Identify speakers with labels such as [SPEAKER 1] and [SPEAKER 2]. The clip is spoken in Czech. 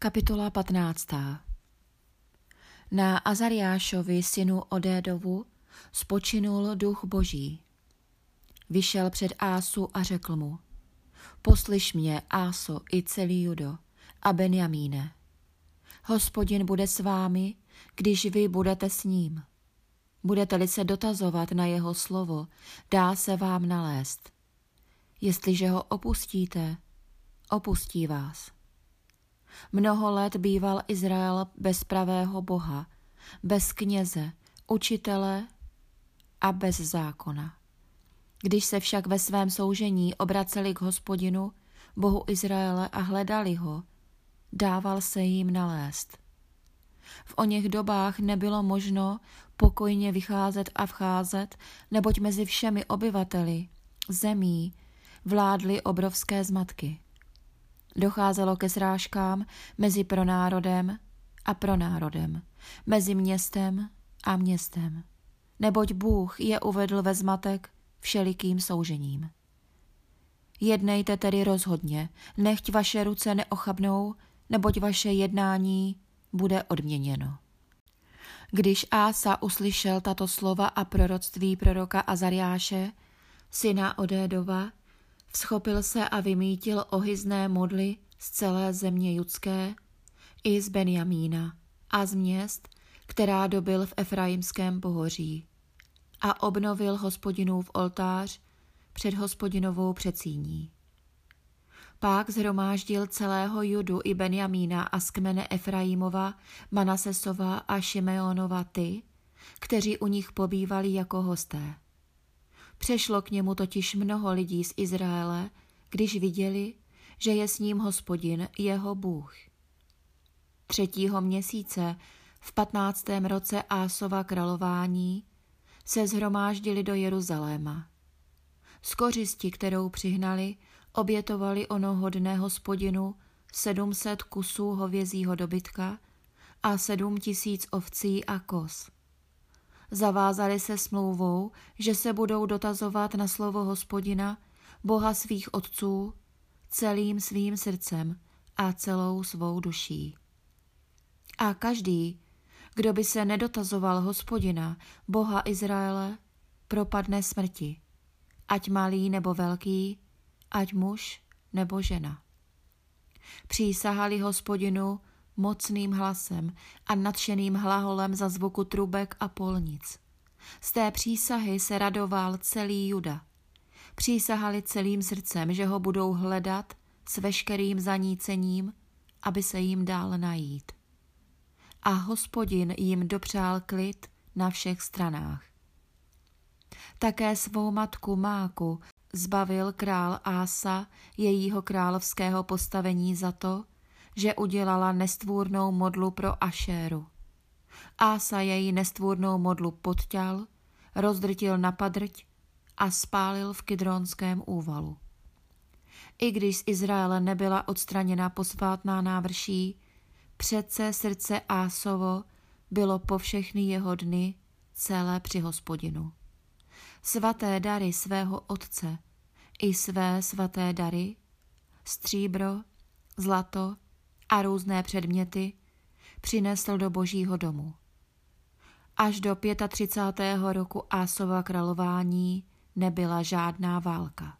[SPEAKER 1] Kapitola 15. Na Azariášovi, synu Odédovu, spočinul duch boží. Vyšel před Ásu a řekl mu, poslyš mě, Áso, i celý Judo a Benjamíne. Hospodin bude s vámi, když vy budete s ním. Budete-li se dotazovat na jeho slovo, dá se vám nalézt. Jestliže ho opustíte, opustí vás. Mnoho let býval Izrael bez pravého Boha, bez kněze, učitele a bez zákona. Když se však ve svém soužení obraceli k hospodinu, Bohu Izraele a hledali ho, dával se jim nalézt. V o něch dobách nebylo možno pokojně vycházet a vcházet, neboť mezi všemi obyvateli zemí vládly obrovské zmatky. Docházelo ke srážkám mezi pronárodem a pronárodem, mezi městem a městem, neboť Bůh je uvedl ve zmatek všelikým soužením. Jednejte tedy rozhodně, nechť vaše ruce neochabnou, neboť vaše jednání bude odměněno. Když Ása uslyšel tato slova a proroctví proroka Azariáše, syna Odédova, Vschopil se a vymítil ohyzné modly z celé země judské i z Benjamína a z měst, která dobil v Efraimském pohoří a obnovil hospodinův oltář před hospodinovou přecíní. Pak zhromáždil celého Judu i Benjamína a z kmene Efraimova, Manasesova a Šimeonova ty, kteří u nich pobývali jako hosté. Přešlo k němu totiž mnoho lidí z Izraele, když viděli, že je s ním hospodin, jeho Bůh. Třetího měsíce, v patnáctém roce Ásova králování, se zhromáždili do Jeruzaléma. Z kořisti, kterou přihnali, obětovali onoho dne hospodinu sedmset kusů hovězího dobytka a sedm tisíc ovcí a kos. Zavázali se smlouvou, že se budou dotazovat na slovo hospodina, boha svých otců, celým svým srdcem a celou svou duší. A každý, kdo by se nedotazoval hospodina, boha Izraele, propadne smrti, ať malý nebo velký, ať muž nebo žena. Přísahali hospodinu mocným hlasem a nadšeným hlaholem za zvuku trubek a polnic. Z té přísahy se radoval celý Juda. Přísahali celým srdcem, že ho budou hledat s veškerým zanícením, aby se jim dál najít. A hospodin jim dopřál klid na všech stranách. Také svou matku Máku zbavil král Ása jejího královského postavení za to, že udělala nestvůrnou modlu pro Ašéru. Ása její nestvůrnou modlu podťal, rozdrtil na padrť a spálil v Kydronském úvalu. I když z Izraele nebyla odstraněna posvátná návrší, přece srdce Ásovo bylo po všechny jeho dny celé při hospodinu. Svaté dary svého otce i své svaté dary, stříbro, zlato, a různé předměty přinesl do božího domu. Až do 35. roku Ásova králování nebyla žádná válka.